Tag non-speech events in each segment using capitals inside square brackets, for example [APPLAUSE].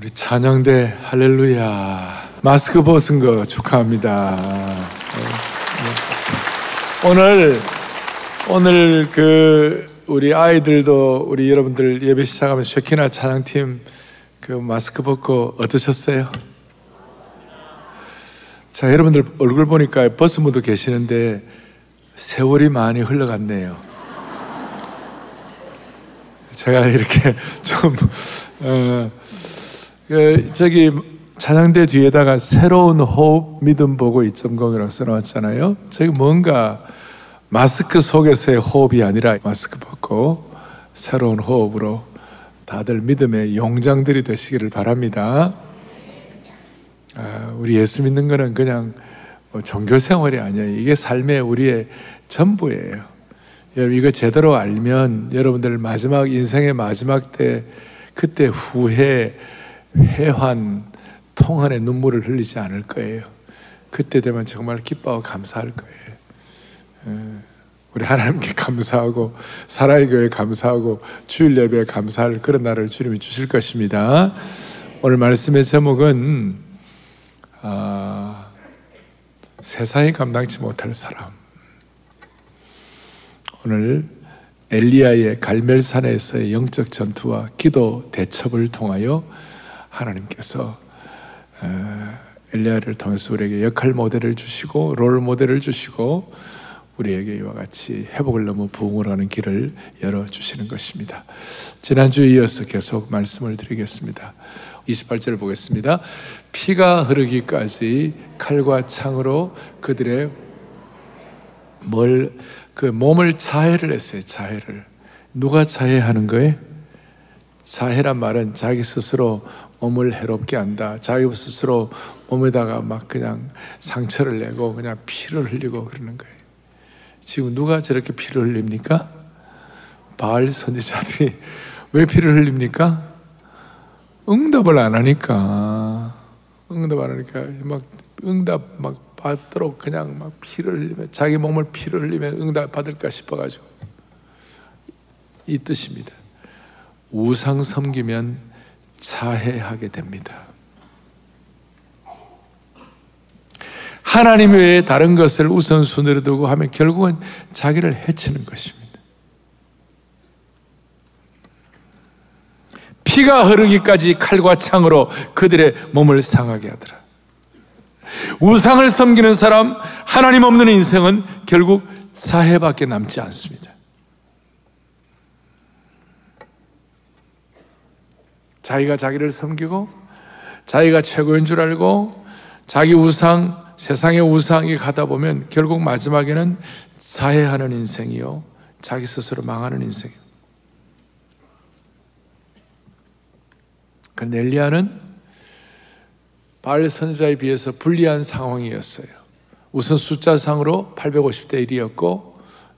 우리 찬양대 할렐루야 마스크 벗은 거 축하합니다. 네, 네. 오늘 오늘 그 우리 아이들도 우리 여러분들 예배 시작하면 쉐키나 찬양팀 그 마스크 벗고 어떠셨어요? 자 여러분들 얼굴 보니까 벗은 분도 계시는데 세월이 많이 흘러갔네요. 제가 이렇게 [LAUGHS] 좀 어, 그 저기 찬양대 뒤에다가 새로운 호흡 믿음 보고 2.0이라고 써놓았잖아요. 저기 뭔가 마스크 속에서의 호흡이 아니라 마스크 벗고 새로운 호흡으로 다들 믿음의 용장들이 되시기를 바랍니다. 아, 우리 예수 믿는 거는 그냥 뭐 종교 생활이 아니에요. 이게 삶의 우리의 전부예요. 여러분 이거 제대로 알면 여러분들 마지막 인생의 마지막 때 그때 후회 회환 통한의 눈물을 흘리지 않을 거예요. 그때 되면 정말 기뻐하고 감사할 거예요. 예. 우리 하나님께 감사하고 사랑의 교회 감사하고 주일 예배에 감사할 그런 날을 주님이 주실 것입니다. 오늘 말씀의 제목은 아, 세상이 감당치 못할 사람. 오늘 엘리야의 갈멜산에서의 영적 전투와 기도 대첩을 통하여 하나님께서 엘리야를 통해서 우리에게 역할 모델을 주시고 롤 모델을 주시고 우리에게 이와 같이 회복을 넘어 부흥을 하는 길을 열어 주시는 것입니다. 지난주에 이어서 계속 말씀을 드리겠습니다. 28절 보겠습니다. 피가 흐르기까지 칼과 창으로 그들의 뭘, 그 몸을 자해를 했어요, 자해를. 누가 자해하는 거예요? 자해란 말은 자기 스스로 몸을 해롭게 한다. 자기 스스로 몸에다가 막 그냥 상처를 내고 그냥 피를 흘리고 그러는 거예요. 지금 누가 저렇게 피를 흘립니까? 바알 선지자들이 [LAUGHS] 왜 피를 흘립니까? 응답을 안 하니까 응답 안 하니까 막 응답 막 받도록 그냥 막 피를 흘리면 자기 몸을 피를 흘리면 응답 받을까 싶어가지고 이 뜻입니다. 우상 섬기면 자해하게 됩니다. 하나님 외에 다른 것을 우선순위로 두고 하면 결국은 자기를 해치는 것입니다. 피가 흐르기까지 칼과 창으로 그들의 몸을 상하게 하더라. 우상을 섬기는 사람, 하나님 없는 인생은 결국 사해밖에 남지 않습니다. 자기가 자기를 섬기고 자기가 최고인 줄 알고 자기 우상, 세상의 우상이 가다 보면 결국 마지막에는 사해하는 인생이요. 자기 스스로 망하는 인생이요. 그런데 엘리야는 바알 선자에 비해서 불리한 상황이었어요. 우선 숫자상으로 850대 1이었고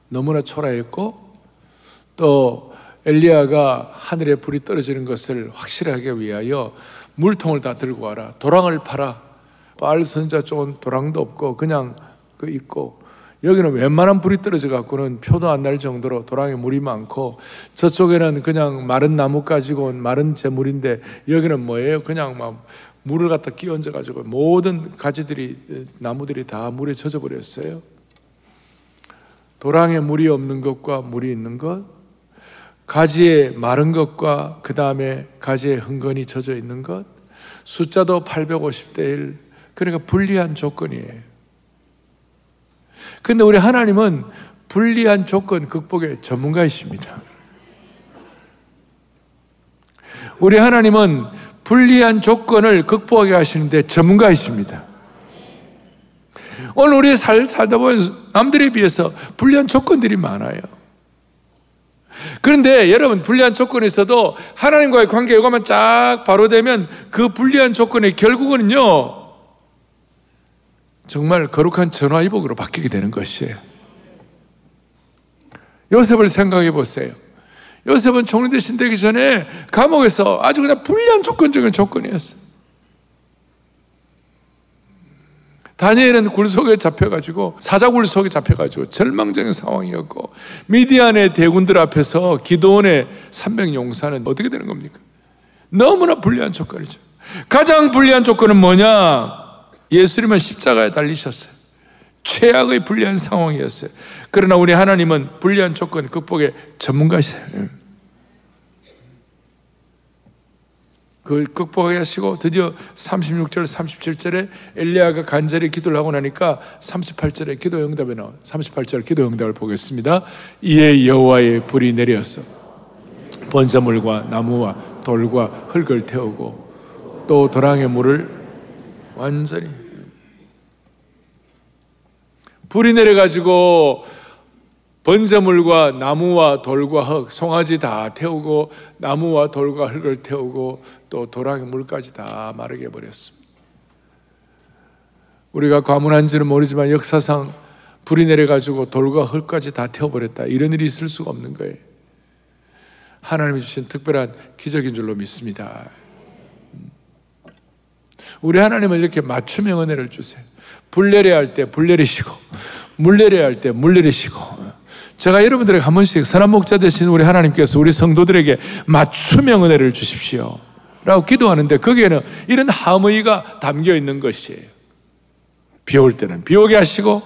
너무나 초라했고 또 엘리야가 하늘에 불이 떨어지는 것을 확실하게 위하여 물통을 다 들고 와라. 도랑을 팔아. 바알 선자 쪽은 도랑도 없고 그냥 그 있고 여기는 웬만한 불이 떨어져 갖고는 표도 안 날 정도로 도랑에 물이 많고 저쪽에는 그냥 마른 나무 가지고 온 마른 재물인데 여기는 뭐예요? 그냥 막 물을 갖다 끼얹어 가지고 모든 가지들이 나무들이 다 물에 젖어 버렸어요. 도랑에 물이 없는 것과 물이 있는 것 가지에 마른 것과 그 다음에 가지에 흥건히 젖어 있는 것, 숫자도 850대 1, 그러니까 불리한 조건이에요. 근데 우리 하나님은 불리한 조건 극복의 전문가이십니다. 우리 하나님은 불리한 조건을 극복하게 하시는데 전문가이십니다. 오늘 우리 살, 살다 보면 남들에 비해서 불리한 조건들이 많아요. 그런데 여러분 불리한 조건이 있어도 하나님과의 관계 요거만 쫙 바로 되면 그 불리한 조건의 결국은요 정말 거룩한 전화위복으로 바뀌게 되는 것이에요. 요셉을 생각해 보세요. 요셉은 총리 대신 되기 전에 감옥에서 아주 그냥 불리한 조건적인 조건이었어요. 다니엘은 굴 속에 잡혀가지고 사자굴 속에 잡혀가지고 절망적인 상황이었고 미디안의 대군들 앞에서 기도원의 300 용사는 어떻게 되는 겁니까? 너무나 불리한 조건이죠. 가장 불리한 조건은 뭐냐? 예수님은 십자가에 달리셨어요. 최악의 불리한 상황이었어요. 그러나 우리 하나님은 불리한 조건 극복의 전문가시세요. 그걸 극복하시고 드디어 36절, 37절에 엘리야가 간절히 기도를 하고 나니까 38절에 기도 응답이 나와. 38절 기도 응답을 보겠습니다. 이에 여호와의 불이 내려서 번제물과 나무와 돌과 흙을 태우고 또 도랑의 물을 완전히 불이 내려 가지고 번제물과 나무와 돌과 흙, 송아지 다 태우고 나무와 돌과 흙을 태우고 또 도랑의 물까지 다 마르게 해버렸습니다. 우리가 과문한지는 모르지만 역사상 불이 내려가지고 돌과 흙까지 다 태워버렸다. 이런 일이 있을 수가 없는 거예요. 하나님이 주신 특별한 기적인 줄로 믿습니다. 우리 하나님은 이렇게 맞춤형 은혜를 주세요. 불 내려야 할 때 불 내리시고, 물 내려야 할 때 물 내리시고, 제가 여러분들에게 한 번씩 선한 목자 되신 우리 하나님께서 우리 성도들에게 맞춤형 은혜를 주십시오. 라고 기도하는데 거기에는 이런 함의가 담겨 있는 것이에요. 비 올 때는 비 오게 하시고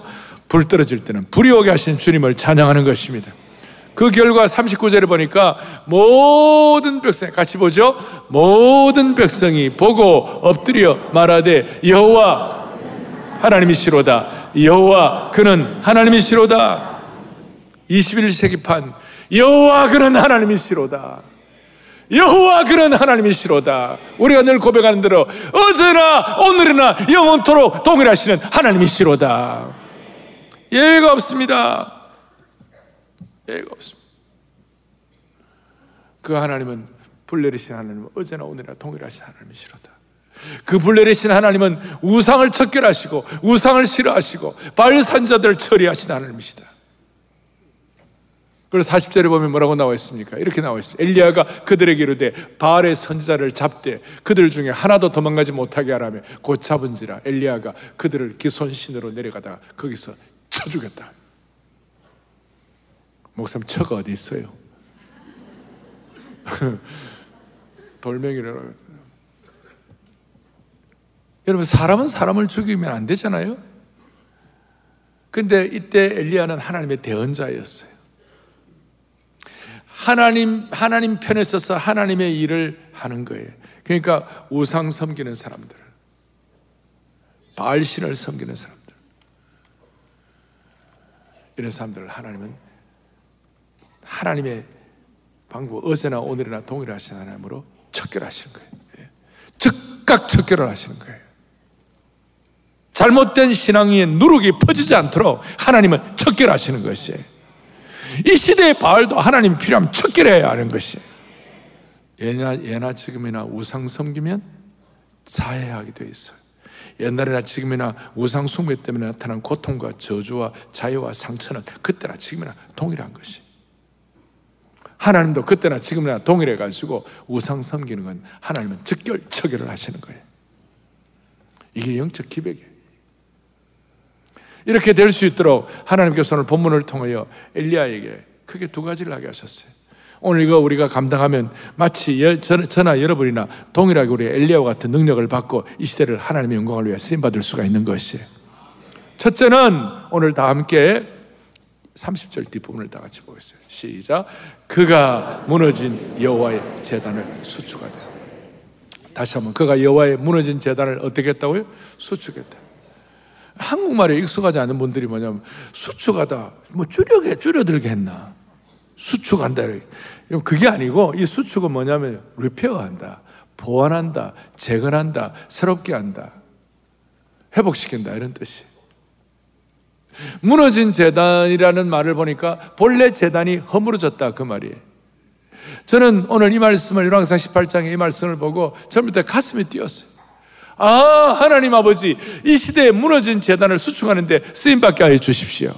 불 떨어질 때는 불이 오게 하신 주님을 찬양하는 것입니다. 그 결과 39절에 보니까 모든 백성 같이 보죠. 모든 백성이 보고 엎드려 말하되 여호와 하나님이시로다. 여호와 그는 하나님이시로다. 21세기판 여호와 그는 하나님이시로다. 여호와 그는 하나님이시로다. 우리가 늘 고백하는 대로 어제나 오늘이나 영원토록 동일하시는 하나님이시로다. 예외가 없습니다. 예외가 없습니다. 그 하나님은 불내리신 하나님은 어제나 오늘이나 동일하신 하나님이시로다. 그 불내리신 하나님은 우상을 척결하시고 우상을 싫어하시고 발산자들을 처리하신 하나님이시다. 그래서 40절에 보면 뭐라고 나와 있습니까? 이렇게 나와 있습니다. 엘리야가 그들에게 이르되 바알의 선지자를 잡되 그들 중에 하나도 도망가지 못하게 하라며 곧 잡은지라 엘리야가 그들을 기손신으로 내려가다가 거기서 쳐 죽였다. 목사님 처가 어디 있어요? [LAUGHS] 돌멩이라고 여러분 사람은 사람을 죽이면 안 되잖아요. 근데 이때 엘리야는 하나님의 대언자였어요. 하나님, 하나님 편에 서서 하나님의 일을 하는 거예요. 그러니까 우상 섬기는 사람들, 바알신을 섬기는 사람들, 이런 사람들을 하나님은 하나님의 방법, 어제나 오늘이나 동일하신 하나님으로 척결하시는 거예요. 예. 즉각 척결을 하시는 거예요. 잘못된 신앙의 누룩이 퍼지지 않도록 하나님은 척결하시는 것이에요. 이 시대의 바알도 하나님이 필요하면 척결해야 하는 것이 예나, 예나 지금이나 우상 섬기면 자해하게 되어 있어요. 옛날이나 지금이나 우상 숭배 때문에 나타난 고통과 저주와 자유와 상처는 그때나 지금이나 동일한 것이. 하나님도 그때나 지금이나 동일해 가지고 우상 섬기는 건 하나님은 즉결 처결을 하시는 거예요. 이게 영적 기백이에요. 이렇게 될 수 있도록 하나님께서 오늘 본문을 통하여 엘리야에게 크게 두 가지를 하게 하셨어요. 오늘 이거 우리가 감당하면 마치 저나 여러분이나 동일하게 우리 엘리야와 같은 능력을 받고 이 시대를 하나님의 영광을 위해 쓰임 받을 수가 있는 것이에요. 첫째는 오늘 다 함께 30절 뒷부분을 다 같이 보겠어요. 시작. 그가 무너진 여호와의 재단을 수축하다. 다시 한번 그가 여호와의 무너진 재단을 어떻게 했다고요? 수축했다. 한국말에 익숙하지 않은 분들이 뭐냐면 수축하다. 뭐 줄여게 줄여들게 했나? 수축한다. 그게 아니고 이 수축은 뭐냐면 리페어한다 보완한다 재건한다 새롭게 한다. 회복시킨다. 이런 뜻이. 무너진 재단이라는 말을 보니까 본래 재단이 허물어졌다. 그 말이에요 저는 오늘 이 말씀을 열왕상 18장의 이 말씀을 보고 처음부터 가슴이 뛰었어요 아, 하나님 아버지, 이 시대에 무너진 재단을 수축하는데 쓰임받게 하여 주십시오.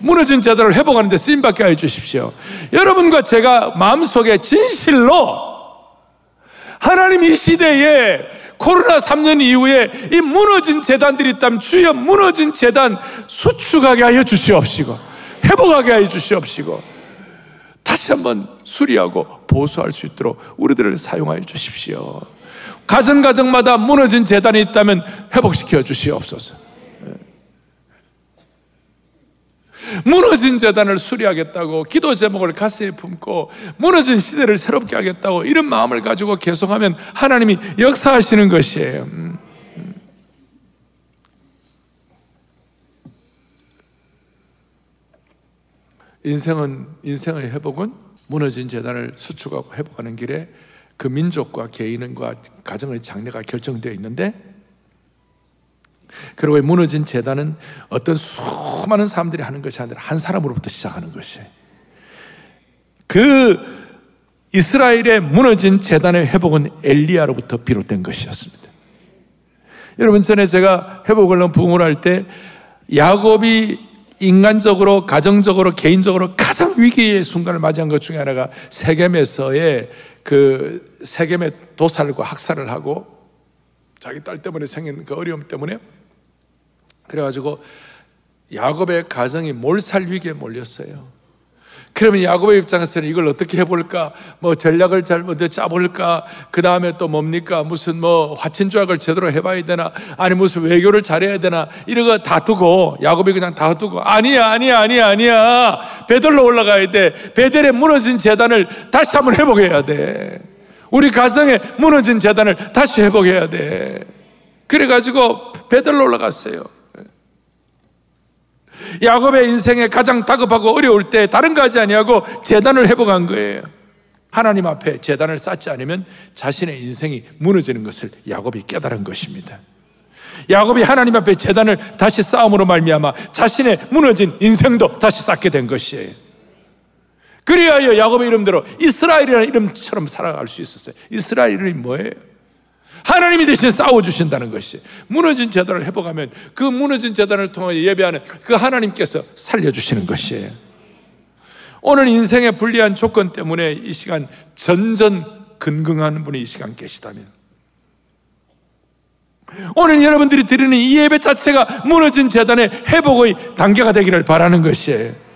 무너진 재단을 회복하는데 쓰임받게 하여 주십시오. 여러분과 제가 마음속에 진실로 하나님 이 시대에 코로나 3년 이후에 이 무너진 재단들이 있다면 주여 무너진 재단 수축하게 하여 주시옵시고 회복하게 하여 주시옵시고 다시 한번 수리하고 보수할 수 있도록 우리들을 사용하여 주십시오. 가정 가정마다 무너진 재단이 있다면 회복시켜 주시옵소서. 무너진 재단을 수리하겠다고 기도 제목을 가슴에 품고 무너진 시대를 새롭게 하겠다고 이런 마음을 가지고 계속하면 하나님이 역사하시는 것이에요. 음. 인생은 인생의 회복은 무너진 재단을 수축하고 회복하는 길에 그 민족과 개인과 가정의 장래가 결정되어 있는데 그리고 무너진 재단은 어떤 수많은 사람들이 하는 것이 아니라 한 사람으로부터 시작하는 것이에요. 그 이스라엘의 무너진 재단의 회복은 엘리야로부터 비롯된 것이었습니다. 여러분 전에 제가 회복을 넘 부흥을 할 때 야곱이 인간적으로, 가정적으로, 개인적으로 가장 위기의 순간을 맞이한 것 중에 하나가 세겜에서의 그 세겜의 도살과 학살을 하고 자기 딸 때문에 생긴 그 어려움 때문에 그래가지고 야곱의 가정이 몰살 위기에 몰렸어요. 그러면 야곱의 입장에서는 이걸 어떻게 해볼까? 뭐 전략을 잘 먼저 짜볼까? 그 다음에 또 뭡니까? 무슨 뭐 화친조약을 제대로 해봐야 되나? 아니 무슨 외교를 잘해야 되나? 이런 거 다 두고 야곱이 그냥 다 두고 아니야 아니야 아니야 아니야 베들로 올라가야 돼. 베델에 무너진 재단을 다시 한번 회복해야 돼. 우리 가정에 무너진 재단을 다시 회복해야 돼. 그래가지고 베들로 올라갔어요. 야곱의 인생에 가장 다급하고 어려울 때 다른 거 하지 아니하고 재단을 회복한 거예요. 하나님 앞에 재단을 쌓지 않으면 자신의 인생이 무너지는 것을 야곱이 깨달은 것입니다. 야곱이 하나님 앞에 재단을 다시 쌓음으로 말미암아 자신의 무너진 인생도 다시 쌓게 된 것이에요. 그리하여 야곱의 이름대로 이스라엘이라는 이름처럼 살아갈 수 있었어요. 이스라엘 이름이 뭐예요? 하나님이 대신 싸워주신다는 것이 무너진 재단을 회복하면 그 무너진 재단을 통해 예배하는 그 하나님께서 살려주시는 것이에요. 오늘 인생의 불리한 조건 때문에 이 시간 전전 근긍하는 분이 이 시간 계시다면 오늘 여러분들이 드리는 이 예배 자체가 무너진 재단의 회복의 단계가 되기를 바라는 것이에요.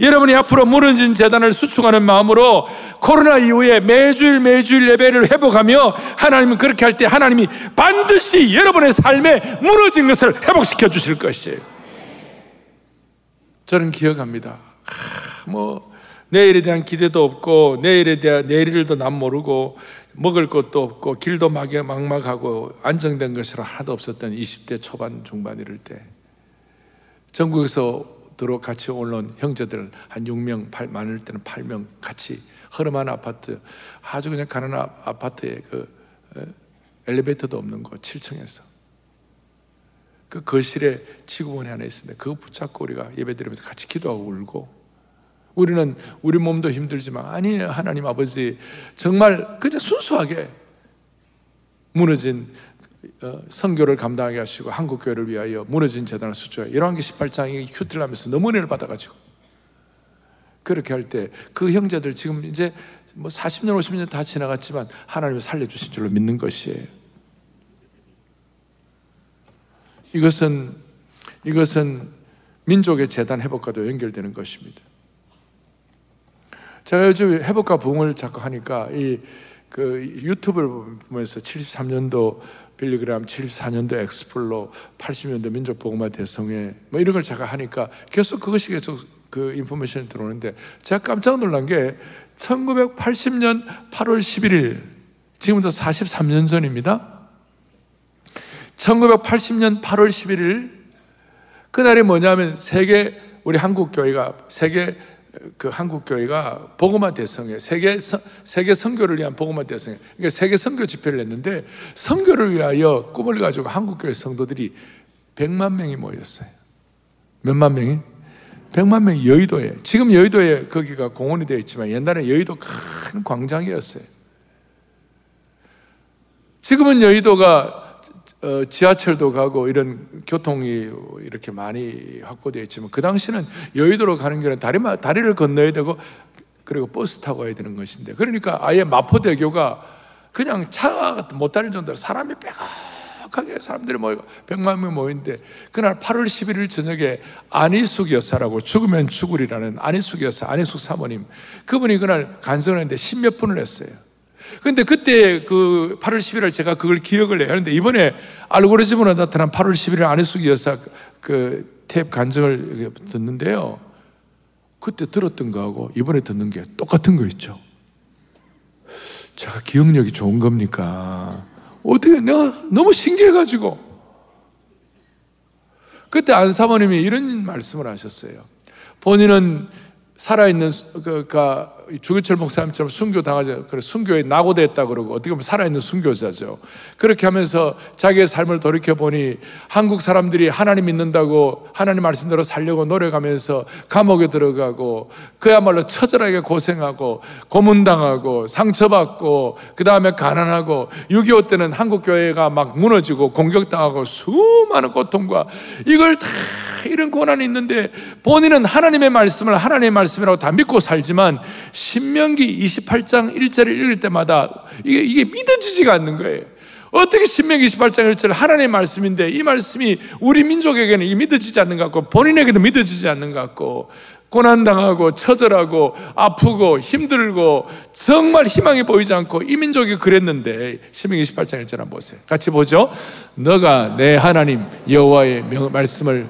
여러분이 앞으로 무너진 재단을 수축하는 마음으로 코로나 이후에 매주일 매주일 예배를 회복하며 하나님은 그렇게 할 때 하나님이 반드시 여러분의 삶에 무너진 것을 회복시켜 주실 것이에요. 저는 기억합니다. 하, 뭐 내일에 대한 기대도 없고 내일에 대한 내일도 난 모르고 먹을 것도 없고 길도 막막하고 안정된 것이 하나도 없었던 20대 초반 중반 이럴 때 전국에서 들어 같이 올라온 형제들 한 6명, 8, 많을 때는 8명 같이 허름한 아파트, 아주 그냥 가난한 아파트에 그 엘리베이터도 없는 곳 7층에서. 그 거실에 지구본이 하나 있었는데 그거 붙잡고 우리가 예배드리면서 같이 기도하고 울고. 우리는 우리 몸도 힘들지만 아니 하나님 아버지 정말 그냥 순수하게 무너진 어, 선교를 감당하게 하시고 한국 교회를 위하여 무너진 재단을 수주해 열왕기 18장이 휴트를 하면서 너무 은혜를 받아가지고 그렇게 할 때 그 형제들 지금 이제 뭐 40년 50년 다 지나갔지만 하나님이 살려주신 줄로 믿는 것이에요. 이것은 이것은 민족의 재단 회복과도 연결되는 것입니다. 제가 요즘 회복과 부흥을 자꾸 하니까 이 그 유튜브를 보면서 73년도 빌리그램 74년도 엑스플로 80년도 민족보고마 대성회 뭐 이런 걸 제가 하니까 계속 그것이 계속 그 인포메이션이 들어오는데 제가 깜짝 놀란 게 1980년 8월 11일 지금부터 43년 전입니다. 1980년 8월 11일 그날이 뭐냐면 세계 우리 한국 교회가 세계 그 한국 교회가 복음화 대성회 세계 세계 선교를 위한 복음화 대성회 그러니까 세계 선교 집회를 했는데 선교를 위하여 꿈을 가지고 한국 교회 성도들이 100만 명이 모였어요. 몇만 명이? 100만 명이 여의도에 지금 여의도에 거기가 공원이 되어 있지만 옛날에 여의도 큰 광장이었어요. 지금은 여의도가 어, 지하철도 가고 이런 교통이 이렇게 많이 확보되어 있지만 그 당시는 여의도로 가는 길은 다리, 다리를 건너야 되고 그리고 버스 타고 가야 되는 것인데 그러니까 아예 마포대교가 그냥 차가 못 다닐 정도로 사람이 빼곡하게 사람들이 모이고 100만 명 모이는데 그날 8월 11일 저녁에 안희숙 여사라고 죽으면 죽으리라는 안희숙 여사, 안희숙 사모님 그분이 그날 간성을 했는데 십몇 분을 했어요 근데 그때 그 8월 11일 제가 그걸 기억을 해요. 그런데 이번에 알고리즘으로 나타난 8월 11일 안혜숙 여사 그 탭 간증을 듣는데요. 그때 들었던 거하고 이번에 듣는 게 똑같은 거 있죠. 제가 기억력이 좋은 겁니까? 어떻게 내가 너무 신기해가지고. 그때 안 사모님이 이런 말씀을 하셨어요. 본인은 살아있는 그, 그 주기철 목사님처럼 순교 당하지 그래 순교에 낙오됐다 그러고 어떻게 보면 살아있는 순교자죠. 그렇게 하면서 자기의 삶을 돌이켜 보니 한국 사람들이 하나님 믿는다고 하나님 말씀대로 살려고 노력하면서 감옥에 들어가고 그야말로 처절하게 고생하고 고문당하고 상처받고 그 다음에 가난하고 6.25 때는 한국 교회가 막 무너지고 공격당하고 수많은 고통과 이걸 다 이런 고난이 있는데 본인은 하나님의 말씀을 하나님의 말씀이라고 다 믿고 살지만 신명기 28장 1절을 읽을 때마다 이게, 이게 믿어지지가 않는 거예요. 어떻게 신명기 28장 1절 하나님의 말씀인데 이 말씀이 우리 민족에게는 이 믿어지지 않는 것 같고 본인에게도 믿어지지 않는 것 같고 고난당하고 처절하고 아프고 힘들고 정말 희망이 보이지 않고 이 민족이 그랬는데 신명기 28장 1절 한번 보세요. 같이 보죠. 너가 내 하나님 여호와의 말씀을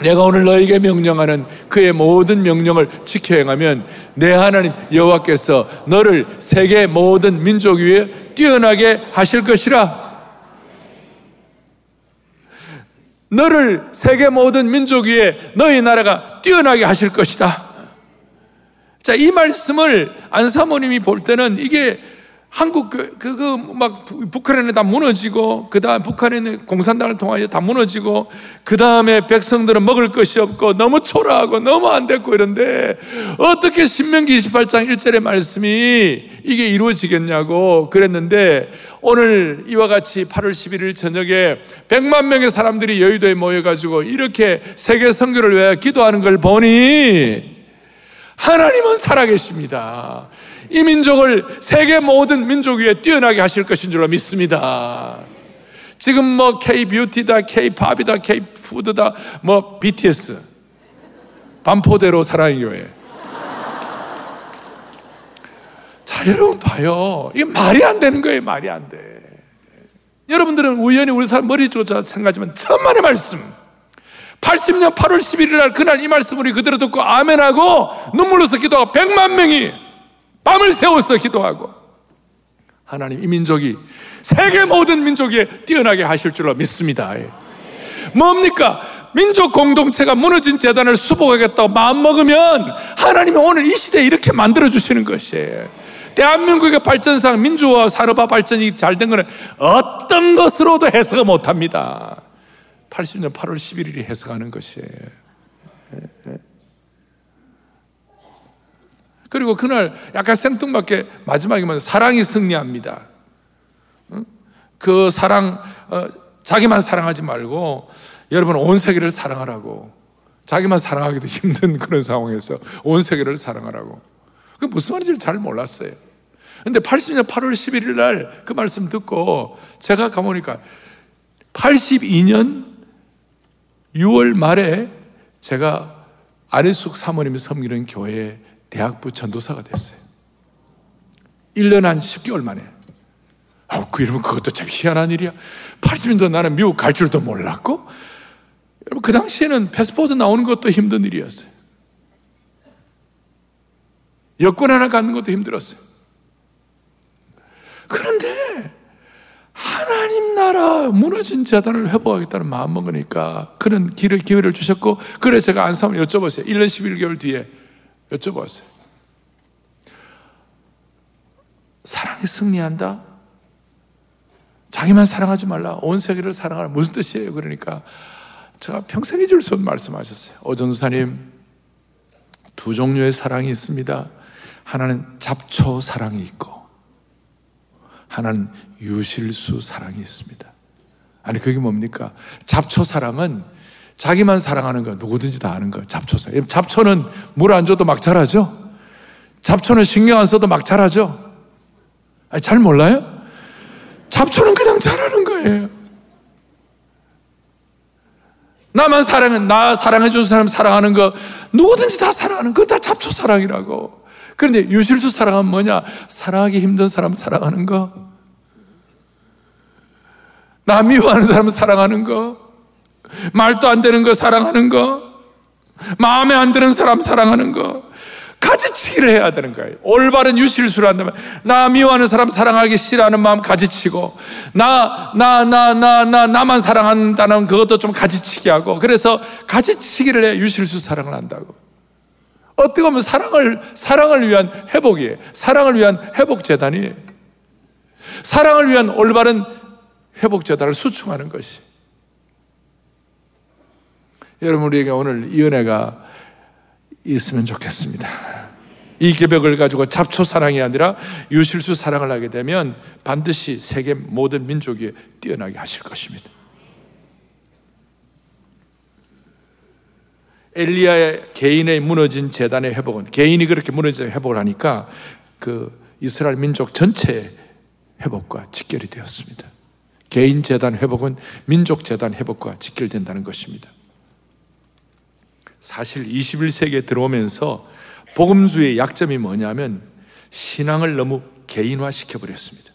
내가 오늘 너에게 명령하는 그의 모든 명령을 지켜 행하면 내 하나님 여호와께서 너를 세계 모든 민족 위에 뛰어나게 하실 것이라. 너를 세계 모든 민족 위에 너희 나라가 뛰어나게 하실 것이다. 자, 이 말씀을 안사모님이 볼 때는 이게 한국 그, 그, 그, 막, 북한에는 다 무너지고, 그 다음 북한에는 공산당을 통하여 다 무너지고, 그 다음에 백성들은 먹을 것이 없고, 너무 초라하고, 너무 안 됐고 이런데, 어떻게 신명기 28장 1절의 말씀이 이게 이루어지겠냐고 그랬는데, 오늘 이와 같이 8월 11일 저녁에 100만 명의 사람들이 여의도에 모여 가지고, 이렇게 세계 선교를 위해 기도하는 걸 보니, 하나님은 살아계십니다. 이 민족을 세계 모든 민족 위에 뛰어나게 하실 것인 줄로 믿습니다. 지금 뭐 K-뷰티다, K-팝이다, K-푸드다, 뭐 BTS. 반포대로 사랑의 교회. 자, 여러분 봐요. 이게 말이 안 되는 거예요, 말이 안 돼. 여러분들은 우연히 우리 사람 머리 조차 생각하지만 천만의 말씀. 80년 8월 11일 날 그날 이 말씀 우리 그대로 듣고 아멘하고 눈물로서 기도하고 100만 명이 밤을 새워서 기도하고 하나님 이 민족이 세계 모든 민족에 뛰어나게 하실 줄로 믿습니다. 예. 뭡니까? 민족 공동체가 무너진 재단을 수복하겠다고 마음먹으면 하나님이 오늘 이 시대에 이렇게 만들어 주시는 것이에요. 대한민국의 발전상 민주화 산업화 발전이 잘 된 것은 어떤 것으로도 해석을 못합니다. 80년 8월 11일이 해석하는 것이에요. 그리고 그날 약간 생뚱맞게 마지막에만 사랑이 승리합니다. 그 사랑, 어, 자기만 사랑하지 말고 여러분 온 세계를 사랑하라고. 자기만 사랑하기도 힘든 그런 상황에서 온 세계를 사랑하라고. 그 무슨 말인지 잘 몰랐어요. 근데 80년 8월 11일 날 그 말씀 듣고 제가 가보니까 82년 6월 말에 제가 아래숙 사모님이 섬기는 교회에 대학부 전도사가 됐어요. 1년 한 10개월 만에. 아, 그 이러면 그것도 참 희한한 일이야. 80년도 나는 미국 갈 줄도 몰랐고, 여러분, 그 당시에는 패스포드 나오는 것도 힘든 일이었어요. 여권 하나 갖는 것도 힘들었어요. 그런데, 하나님 나라 무너진 재단을 회복하겠다는 마음 먹으니까 그런 기회를 주셨고, 그래서 제가 안사을 여쭤봤어요. 1년 11개월 뒤에. 여쭤봤어요. 사랑이 승리한다? 자기만 사랑하지 말라. 온 세계를 사랑하라. 무슨 뜻이에요? 그러니까 제가 평생 잊을 수 없는 말씀하셨어요. 오전사님, 두 종류의 사랑이 있습니다. 하나는 잡초 사랑이 있고, 하나는 유실수 사랑이 있습니다. 아니, 그게 뭡니까? 잡초 사랑은 자기만 사랑하는 거 누구든지 다 아는 거 잡초사. 잡초는 물 안 줘도 막 자라죠. 잡초는 신경 안 써도 막 자라죠. 아니, 잘 몰라요? 잡초는 그냥 자라는 거예요. 나만 사랑은 나 사랑해 준 사람 사랑하는 거 누구든지 다 사랑하는 거 다 잡초 사랑이라고. 그런데 유실수 사랑은 뭐냐? 사랑하기 힘든 사람 사랑하는 거. 나 미워하는 사람 사랑하는 거. 말도 안 되는 거 사랑하는 거. 마음에 안 드는 사람 사랑하는 거. 가지치기를 해야 되는 거예요. 올바른 유실수를 한다면 나 미워하는 사람 사랑하기 싫어하는 마음 가지치고 나 나 나 나 나 나만 사랑한다는 그것도 좀 가지치기 하고 그래서 가지치기를 해 유실수 사랑을 한다고. 어떻게 보면 사랑을 사랑을 위한 회복이에요. 사랑을 위한 회복 재단이에요. 사랑을 위한 올바른 회복 재단을 수충하는 것이. 여러분 우리에게 오늘 이 은혜가 있으면 좋겠습니다. 이 계백을 가지고 잡초 사랑이 아니라 유실수 사랑을 하게 되면 반드시 세계 모든 민족이 뛰어나게 하실 것입니다. 엘리야의 개인의 무너진 재단의 회복은 개인이 그렇게 무너진 회복을 하니까 그 이스라엘 민족 전체의 회복과 직결이 되었습니다. 개인 재단 회복은 민족 재단 회복과 직결된다는 것입니다. 사실 21세기에 들어오면서 복음주의 약점이 뭐냐면 신앙을 너무 개인화 시켜 버렸습니다.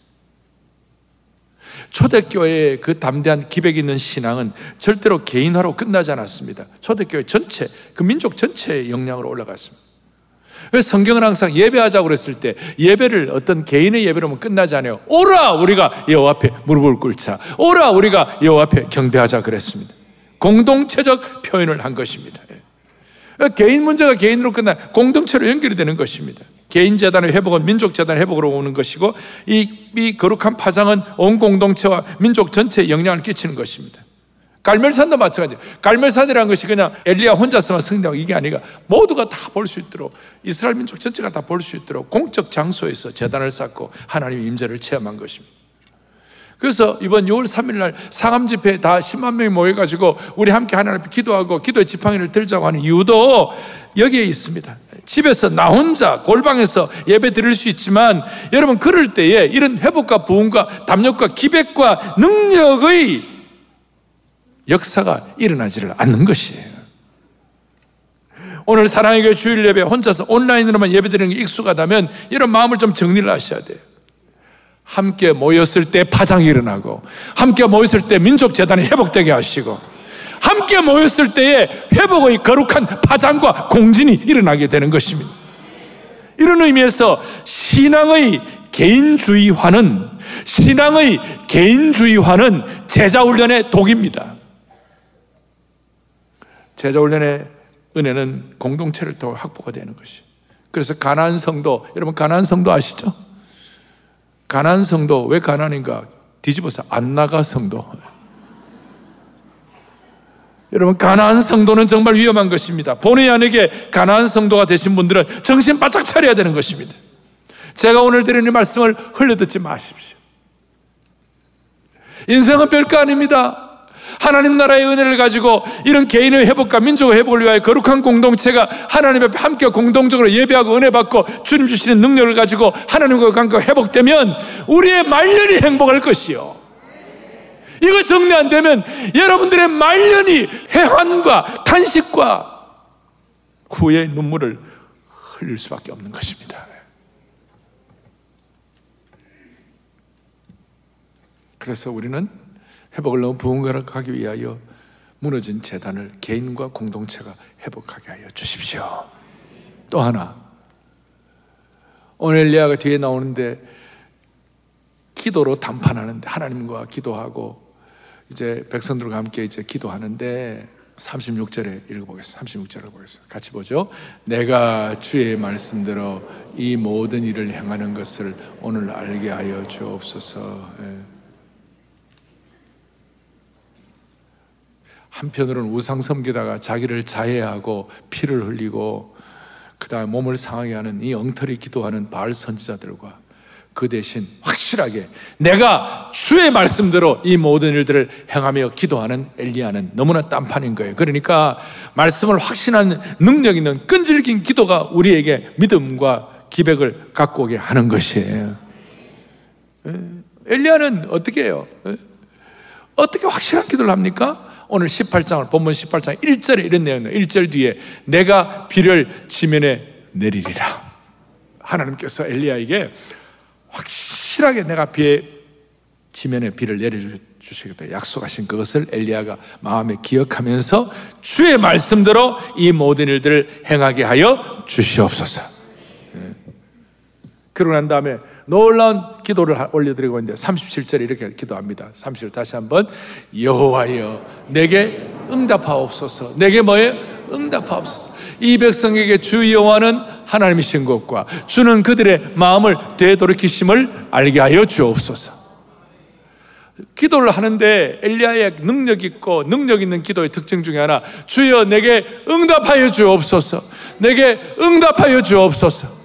초대교회의 그 담대한 기백 있는 신앙은 절대로 개인화로 끝나지 않았습니다. 초대교회 전체, 그 민족 전체의 영향으로 올라갔습니다. 그래서 성경은 항상 예배하자고 그랬을 때 예배를 어떤 개인의 예배로만 끝나지 않아요. 오라 우리가 여호와 앞에 무릎을 꿇자. 오라 우리가 여호와 앞에 경배하자 그랬습니다. 공동체적 표현을 한 것입니다. 개인 문제가 개인으로 끝나 공동체로 연결이 되는 것입니다. 개인 재단의 회복은 민족 재단의 회복으로 오는 것이고 이, 이 거룩한 파장은 온 공동체와 민족 전체에 영향을 끼치는 것입니다. 갈멜산도 마찬가지. 갈멜산이라는 것이 그냥 엘리야 혼자서만 승리하고 이게 아니라 모두가 다 볼 수 있도록 이스라엘 민족 전체가 다 볼 수 있도록 공적 장소에서 재단을 쌓고 하나님의 임재를 체험한 것입니다. 그래서 이번 6월 3일 날 상암 집회 다 10만 명이 모여 가지고 우리 함께 하나님 앞에 기도하고 기도의 지팡이를 들자고 하는 이유도 여기에 있습니다. 집에서 나 혼자 골방에서 예배 드릴 수 있지만 여러분 그럴 때에 이런 회복과 부흥과 담력과 기백과 능력의 역사가 일어나지를 않는 것이에요. 오늘 사랑의 교회 주일 예배 혼자서 온라인으로만 예배 드리는 게 익숙하다면 이런 마음을 좀 정리를 하셔야 돼요. 함께 모였을 때 파장이 일어나고 함께 모였을 때 민족 재단이 회복되게 하시고 함께 모였을 때에 회복의 거룩한 파장과 공진이 일어나게 되는 것입니다. 이런 의미에서 신앙의 개인주의화는 신앙의 개인주의화는 제자 훈련의 독입니다. 제자 훈련의 은혜는 공동체를 더 확보가 되는 것이. 그래서 가난 성도 여러분 가난 성도 아시죠? 가난 성도 왜 가난인가? 뒤집어서 안 나가 성도. 여러분 가나안 성도는 정말 위험한 것입니다. 본의 아니게 가나안 성도가 되신 분들은 정신 바짝 차려야 되는 것입니다. 제가 오늘 드리는 말씀을 흘려듣지 마십시오. 인생은 별거 아닙니다. 하나님 나라의 은혜를 가지고 이런 개인의 회복과 민족의 회복을 위하여 거룩한 공동체가 하나님 앞에 함께 공동적으로 예배하고 은혜 받고 주님 주시는 능력을 가지고 하나님과 관계가 회복되면 우리의 말년이 행복할 것이요. 이거 정리 안 되면 여러분들의 말년이 해환과 탄식과 후의 눈물을 흘릴 수밖에 없는 것입니다. 그래서 우리는 회복을 너무 부흥하기 위하여 무너진 재단을 개인과 공동체가 회복하게 하여 주십시오. 또 하나 오넬리아가 뒤에 나오는데 기도로 담판하는데 하나님과 기도하고 이제 백성들과 함께 이제 기도하는데 36절에 읽어보겠습니다. 36절을 보겠습니다. 같이 보죠. 내가 주의 말씀대로 이 모든 일을 행하는 것을 오늘 알게 하여 주옵소서. 예. 한편으로는 우상 섬기다가 자기를 자해하고 피를 흘리고 그다음 몸을 상하게 하는 이 엉터리 기도하는 바알 선지자들과 그 대신 확실하게 내가 주의 말씀대로 이 모든 일들을 행하며 기도하는 엘리야는 너무나 딴판인 거예요. 그러니까 말씀을 확신하는 능력 있는 끈질긴 기도가 우리에게 믿음과 기백을 갖고 오게 하는 것이에요. 예. 엘리야는 어떻게 해요? 예. 어떻게 확실한 기도를 합니까? 오늘 18장을 본문 18장 1절에 이런 내용이에요. 1절 뒤에 내가 비를 지면에 내리리라. 하나님께서 엘리야에게 확실하게 내가 비에 지면에 비를 내려주시겠다 약속하신 그것을 엘리야가 마음에 기억하면서 주의 말씀대로 이 모든 일들을 행하게 하여 주시옵소서. 예. 그러고 난 다음에 놀라운 기도를 올려드리고 있는데 37절에 이렇게 기도합니다. 37절 다시 한번 여호와여 내게 응답하옵소서. 내게 뭐예요? 응답하옵소서. 이 백성에게 주 여호와는 하나님이신 것과 주는 그들의 마음을 되돌이키심을 알게 하여 주옵소서. 기도를 하는데 엘리야의 능력 있고 능력 있는 기도의 특징 중에 하나 주여 내게 응답하여 주옵소서. 내게 응답하여 주옵소서.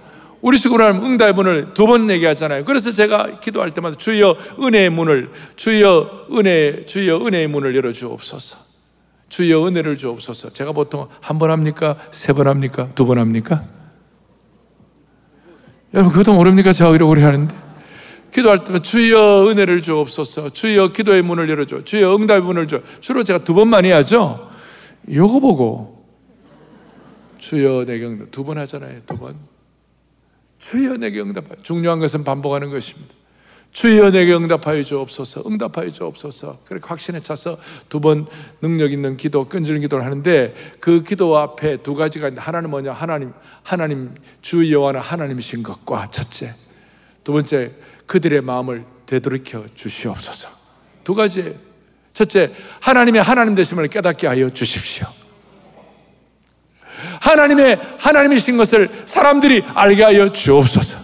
우리 식으로 하면 응답의 문을 두 번 얘기하잖아요. 그래서 제가 기도할 때마다 주여 은혜의 문을, 주여 은혜, 주여 은혜의 문을 열어주옵소서. 주여 은혜를 주옵소서. 제가 보통 한 번 합니까? 세 번 합니까? 두 번 합니까? 여러분, 그것도 모릅니까? 제가 이러고 하는데. 기도할 때마다 주여 은혜를 주옵소서. 주여 기도의 문을 열어줘. 주여 응답의 문을 줘. 주로 제가 두 번만 해야죠. 요거 보고. 주여 응답. 두번 하잖아요. 두 번. 주여 내게 응답하여 중요한 것은 반복하는 것입니다. 주여 내게 응답하여 주옵소서 응답하여 주옵소서. 그렇게 확신에 차서 두 번 능력 있는 기도 끈질긴 기도를 하는데 그 기도 앞에 두 가지가 있는데 하나는 뭐냐? 하나님 하나님 주 여호와는 하나님이신 것과 첫째 두 번째 그들의 마음을 되돌이켜 주시옵소서. 두 가지. 첫째 하나님의 하나님 되심을 깨닫게 하여 주십시오 하나님의 하나님이신 것을 사람들이 알게 하여 주옵소서.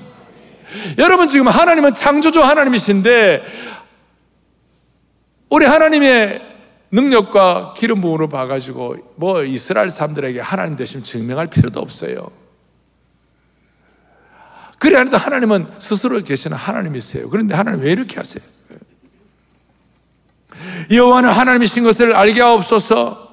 여러분 지금 하나님은 창조주 하나님이신데 우리 하나님의 능력과 기름 부음으로 봐가지고 뭐 이스라엘 사람들에게 하나님 되심 증명할 필요도 없어요. 그래 안해도 하나님은 스스로 계시는 하나님이세요. 그런데 하나님 왜 이렇게 하세요? 여호와는 하나님이신 것을 알게 하옵소서.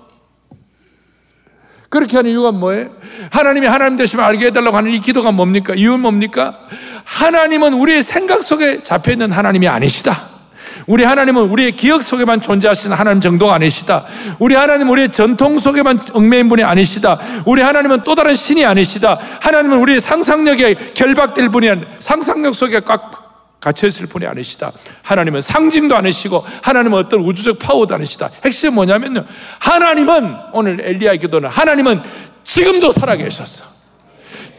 그렇게 하는 이유가 뭐예요? 하나님이 하나님 되시면 알게 해달라고 하는 이 기도가 뭡니까? 이유는 뭡니까? 하나님은 우리의 생각 속에 잡혀있는 하나님이 아니시다. 우리 하나님은 우리의 기억 속에만 존재하시는 하나님 정도가 아니시다. 우리 하나님은 우리의 전통 속에만 얽매인 분이 아니시다. 우리 하나님은 또 다른 신이 아니시다. 하나님은 우리의 상상력에 결박될 분이 아니 상상력 속에 꽉 갇혀있을 분이 아니시다. 하나님은 상징도 아니시고 하나님은 어떤 우주적 파워도 아니시다. 핵심은 뭐냐면요. 하나님은 오늘 엘리야의 기도는 하나님은 지금도 살아계셨어.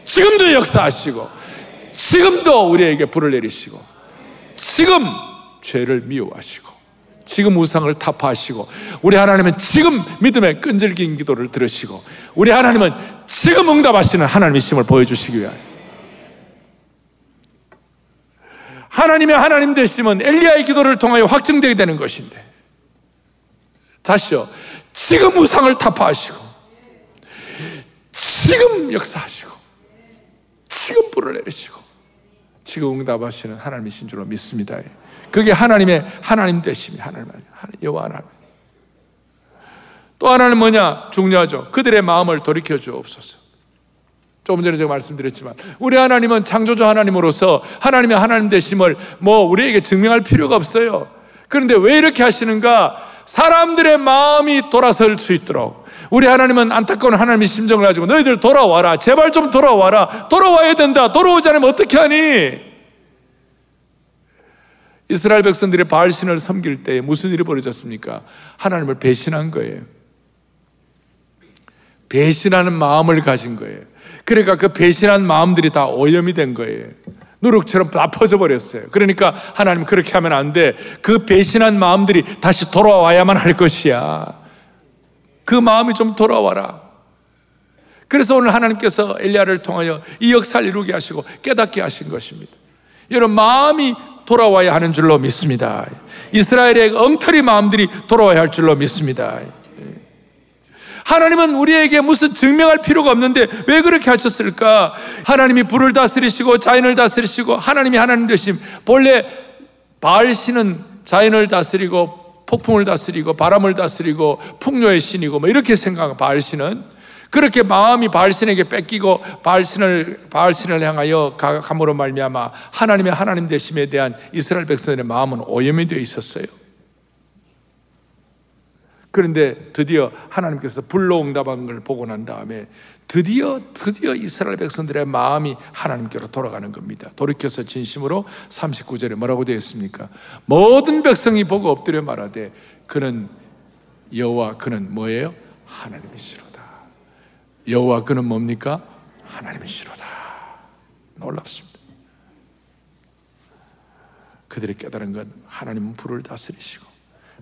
지금도 역사하시고 지금도 우리에게 불을 내리시고 지금 죄를 미워하시고 지금 우상을 타파하시고 우리 하나님은 지금 믿음의 끈질긴 기도를 들으시고 우리 하나님은 지금 응답하시는 하나님이심을 보여주시기 위하여 하나님의 하나님 되심은 엘리야의 기도를 통하여 확증되게 되는 것인데. 다시요. 지금 우상을 타파하시고 지금 역사하시고 지금 불을 내리시고 지금 응답하시는 하나님이신 줄로 믿습니다. 그게 하나님의 하나님 되심이 하나님 여호와 하나님. 또 하나는 뭐냐? 중요하죠. 그들의 마음을 돌이켜 주옵소서 조금 전에 제가 말씀드렸지만 우리 하나님은 창조주 하나님으로서 하나님의 하나님 되심을 뭐 우리에게 증명할 필요가 없어요. 그런데 왜 이렇게 하시는가? 사람들의 마음이 돌아설 수 있도록 우리 하나님은 안타까운 하나님의 심정을 가지고 너희들 돌아와라. 제발 좀 돌아와라. 돌아와야 된다. 돌아오지 않으면 어떻게 하니? 이스라엘 백성들이 바알신을 섬길 때 무슨 일이 벌어졌습니까? 하나님을 배신한 거예요. 배신하는 마음을 가진 거예요. 그러니까 그 배신한 마음들이 다 오염이 된 거예요. 누룩처럼 다 퍼져버렸어요. 그러니까 하나님 그렇게 하면 안 돼. 그 배신한 마음들이 다시 돌아와야만 할 것이야. 그 마음이 좀 돌아와라. 그래서 오늘 하나님께서 엘리야를 통하여 이 역사를 이루게 하시고 깨닫게 하신 것입니다. 여러분 마음이 돌아와야 하는 줄로 믿습니다. 이스라엘의 엉터리 마음들이 돌아와야 할 줄로 믿습니다. 하나님은 우리에게 무슨 증명할 필요가 없는데 왜 그렇게 하셨을까? 하나님이 불을 다스리시고 자연을 다스리시고 하나님이 하나님 되심. 본래 바알 신은 자연을 다스리고 폭풍을 다스리고 바람을 다스리고 풍요의 신이고 뭐 이렇게 생각한 바알 신은 그렇게 마음이 바알 신에게 뺏기고 바알 신을 바알 신을 향하여 감으로 말미암아 하나님의 하나님 되심에 대한 이스라엘 백성들의 마음은 오염이 되어 있었어요. 그런데 드디어 하나님께서 불로 응답한 걸 보고 난 다음에 드디어 드디어 이스라엘 백성들의 마음이 하나님께로 돌아가는 겁니다. 돌이켜서 진심으로 39절에 뭐라고 되어 있습니까? 모든 백성이 보고 엎드려 말하되 그는 여호와 그는 뭐예요? 하나님이시로다. 여호와 그는 뭡니까? 하나님이시로다. 놀랍습니다. 그들이 깨달은 건 하나님은 불을 다스리시고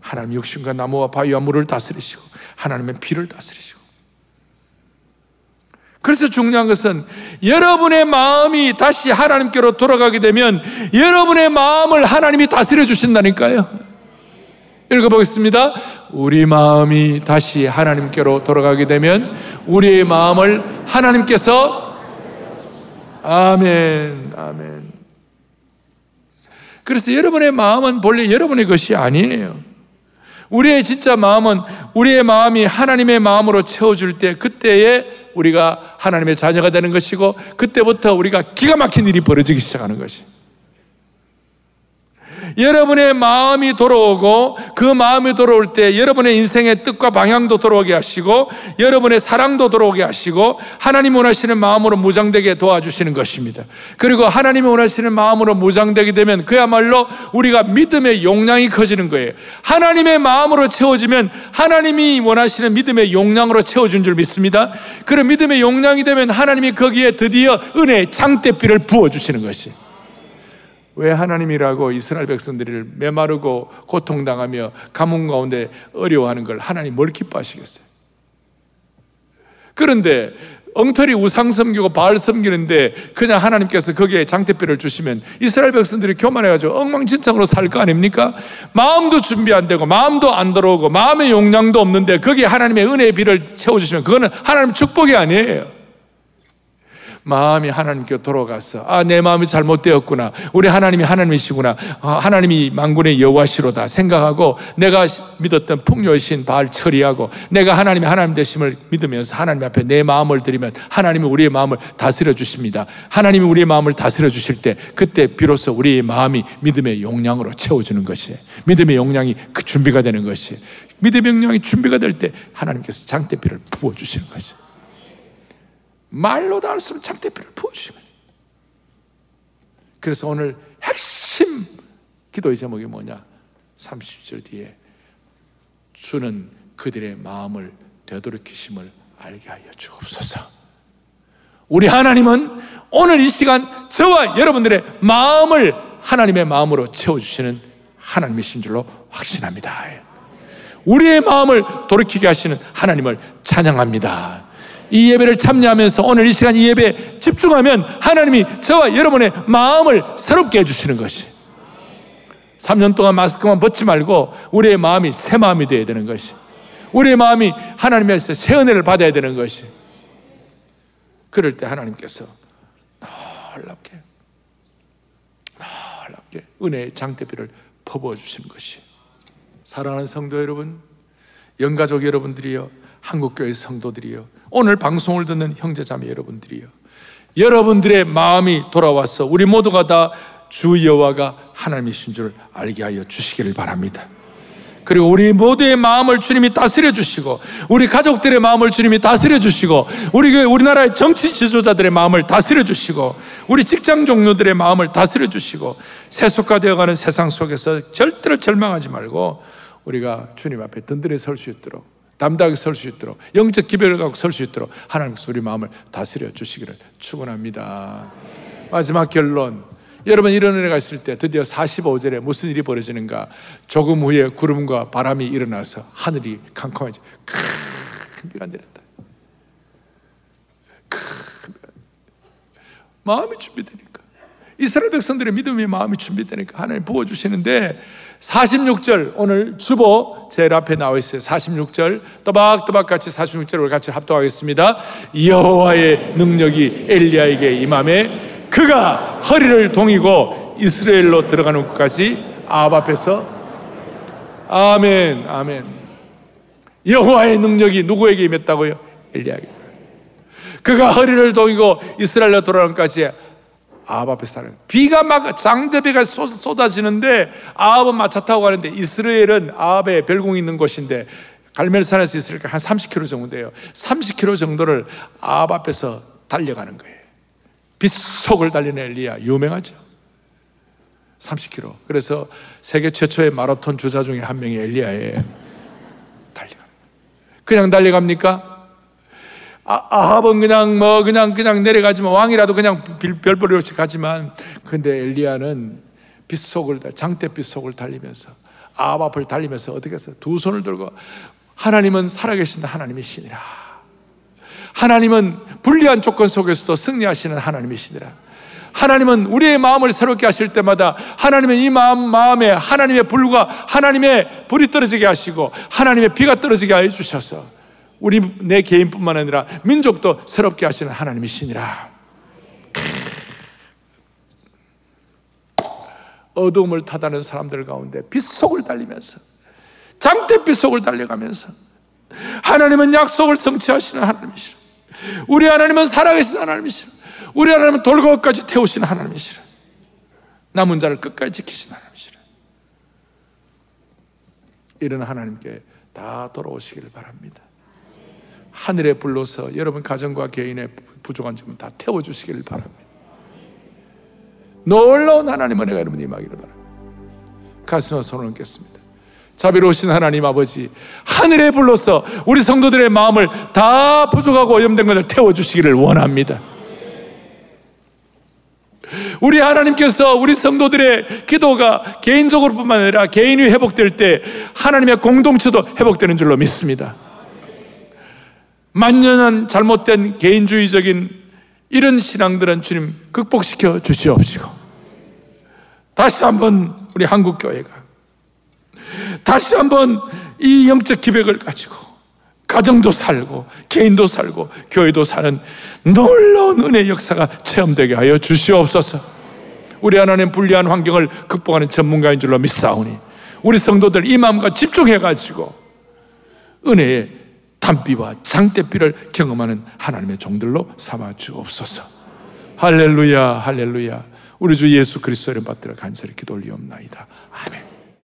하나님 육신과 나무와 바위와 물을 다스리시고 하나님은 비를 다스리시고 그래서 중요한 것은 여러분의 마음이 다시 하나님께로 돌아가게 되면 여러분의 마음을 하나님이 다스려 주신다니까요. 읽어보겠습니다. 우리 마음이 다시 하나님께로 돌아가게 되면 우리의 마음을 하나님께서 아멘, 아멘. 그래서 여러분의 마음은 본래 여러분의 것이 아니에요. 우리의 진짜 마음은 우리의 마음이 하나님의 마음으로 채워줄 때 그때에 우리가 하나님의 자녀가 되는 것이고 그때부터 우리가 기가 막힌 일이 벌어지기 시작하는 것이. 여러분의 마음이 돌아오고 그 마음이 돌아올 때 여러분의 인생의 뜻과 방향도 돌아오게 하시고 여러분의 사랑도 돌아오게 하시고 하나님 원하시는 마음으로 무장되게 도와주시는 것입니다. 그리고 하나님이 원하시는 마음으로 무장되게 되면 그야말로 우리가 믿음의 용량이 커지는 거예요. 하나님의 마음으로 채워지면 하나님이 원하시는 믿음의 용량으로 채워준 줄 믿습니다. 그런 믿음의 용량이 되면 하나님이 거기에 드디어 은혜의 장대비를 부어주시는 것이. 왜 하나님이라고 이스라엘 백성들을 메마르고 고통당하며 가뭄 가운데 어려워하는 걸 하나님 뭘 기뻐하시겠어요? 그런데 엉터리 우상 섬기고 바알 섬기는데 그냥 하나님께서 거기에 장대뼈를 주시면 이스라엘 백성들이 교만해가지고 엉망진창으로 살 거 아닙니까? 마음도 준비 안 되고 마음도 안 들어오고 마음의 용량도 없는데 거기에 하나님의 은혜의 비를 채워주시면 그거는 하나님 축복이 아니에요. 마음이 하나님께 돌아가서 아 내 마음이 잘못되었구나. 우리 하나님이 하나님이시구나. 아, 하나님이 만군의 여호와시로다 생각하고 내가 믿었던 풍요신 바알 처리하고 내가 하나님이 하나님 되심을 믿으면서 하나님 앞에 내 마음을 드리면 하나님이 우리의 마음을 다스려 주십니다. 하나님이 우리의 마음을 다스려 주실 때 그때 비로소 우리의 마음이 믿음의 용량으로 채워주는 것이 믿음의 용량이 그 준비가 되는 것이 믿음의 용량이 준비가 될 때 하나님께서 장대비를 부어주시는 것이 말로 다할수 없는 장대비를 부어주시는 거예요. 그래서 오늘 핵심 기도의 제목이 뭐냐? 30절 뒤에 주는 그들의 마음을 되돌이키심을 알게 하여 주옵소서. 우리 하나님은 오늘 이 시간 저와 여러분들의 마음을 하나님의 마음으로 채워주시는 하나님이신 줄로 확신합니다. 우리의 마음을 돌이키게 하시는 하나님을 찬양합니다. 이 예배를 참여하면서 오늘 이 시간 이 예배에 집중하면 하나님이 저와 여러분의 마음을 새롭게 해주시는 것이. 3년 동안 마스크만 벗지 말고 우리의 마음이 새 마음이 되어야 되는 것이. 우리의 마음이 하나님에서 새 은혜를 받아야 되는 것이. 그럴 때 하나님께서 놀랍게 놀랍게 은혜의 장대비를 퍼부어 주시는 것이. 사랑하는 성도 여러분 영가족 여러분들이요 한국교회 성도들이요 오늘 방송을 듣는 형제자매 여러분들이요. 여러분들의 마음이 돌아와서 우리 모두가 다 주 여호와가 하나님이신 줄 알게 하여 주시기를 바랍니다. 그리고 우리 모두의 마음을 주님이 다스려 주시고 우리 가족들의 마음을 주님이 다스려 주시고 우리 교회 우리나라의 정치 지도자들의 마음을 다스려 주시고 우리 직장 종료들의 마음을 다스려 주시고 세속화 되어 가는 세상 속에서 절대로 절망하지 말고 우리가 주님 앞에 든든히 설 수 있도록 담대하게 설 수 있도록 영적 기별을 갖고 설 수 있도록 하나님께서 우리 마음을 다스려 주시기를 축원합니다. 마지막 결론. 여러분 이런 은혜가 있을 때 드디어 45절에 무슨 일이 벌어지는가? 조금 후에 구름과 바람이 일어나서 하늘이 캄캄해져. 큰 비가 내렸다. 큰 마음이 준비되니까. 이스라엘 백성들의 믿음의 마음이 준비되니까 하나님 부어주시는데 46절 오늘 주보 제일 앞에 나와 있어요. 46절. 또박또박 같이 46절을 같이 합독하겠습니다. 여호와의 능력이 엘리야에게 임함에 그가 허리를 동이고 이스라엘로 들어가는 것까지 아합 앞에서 아멘 아멘. 여호와의 능력이 누구에게 임했다고요? 엘리야에게. 그가 허리를 동이고 이스라엘로 돌아가는 것까지 아합 앞에 사는 비가 막 장대비가 쏟아지는데 아합은 마차 타고 가는데 이스라엘은 아합의 별궁이 있는 곳인데 갈멜산에서 있으니까 한 30km 정도 돼요. 30km 정도를 아합 앞에서 달려가는 거예요. 빗속을 달리는 엘리야 유명하죠. 30km. 그래서 세계 최초의 마라톤 주자 중에 한 명이 엘리야에 달려가. 그냥 달려갑니까? 아, 아합은 그냥 뭐 그냥 그냥 내려가지만 왕이라도 그냥 별벌이 없이 가지만 근데 엘리야는 빗속을 장대빛 속을 달리면서 아합 앞을 달리면서 어떻게 했어요? 두 손을 들고 하나님은 살아계신 하나님이 신이라. 하나님은 불리한 조건 속에서도 승리하시는 하나님이시니라. 하나님은 우리의 마음을 새롭게 하실 때마다 하나님은 이 마음, 마음에 하나님의 불과 하나님의 불이 떨어지게 하시고 하나님의 비가 떨어지게 해 주셔서 우리 내 개인뿐만 아니라 민족도 새롭게 하시는 하나님이시니라. 어두움을 타다는 사람들 가운데 빛속을 달리면서 장대빛 속을 달려가면서 하나님은 약속을 성취하시는 하나님이시라. 우리 하나님은 살아계신 하나님이시라. 우리 하나님은 돌고까지 태우시는 하나님이시라. 남은 자를 끝까지 지키시는 하나님이시라. 이런 하나님께 다 돌아오시기를 바랍니다. 하늘에 불러서 여러분 가정과 개인의 부족한 점은 다 태워주시기를 바랍니다. 놀라운 하나님 은혜가 여러분 임하기를 바랍니다. 가슴에 손을 얹겠습니다. 자비로우신 하나님 아버지, 하늘에 불러서 우리 성도들의 마음을 다 부족하고 오염된 것을 태워주시기를 원합니다. 우리 하나님께서 우리 성도들의 기도가 개인적으로뿐만 아니라 개인이 회복될 때 하나님의 공동체도 회복되는 줄로 믿습니다. 만연한 잘못된 개인주의적인 이런 신앙들은 주님 극복시켜 주시옵시고 다시 한번 우리 한국 교회가 다시 한번 이 영적 기백을 가지고 가정도 살고 개인도 살고 교회도 사는 놀라운 은혜 역사가 체험되게 하여 주시옵소서. 우리 하나님 불리한 환경을 극복하는 전문가인 줄로 믿사오니 우리 성도들 이 마음과 집중해 가지고 은혜의 단비와 장대비를 경험하는 하나님의 종들로 삼아 주옵소서. 할렐루야, 할렐루야. 우리 주 예수 그리스도를 받들어 간절히 기도 올리옵나이다. 아멘.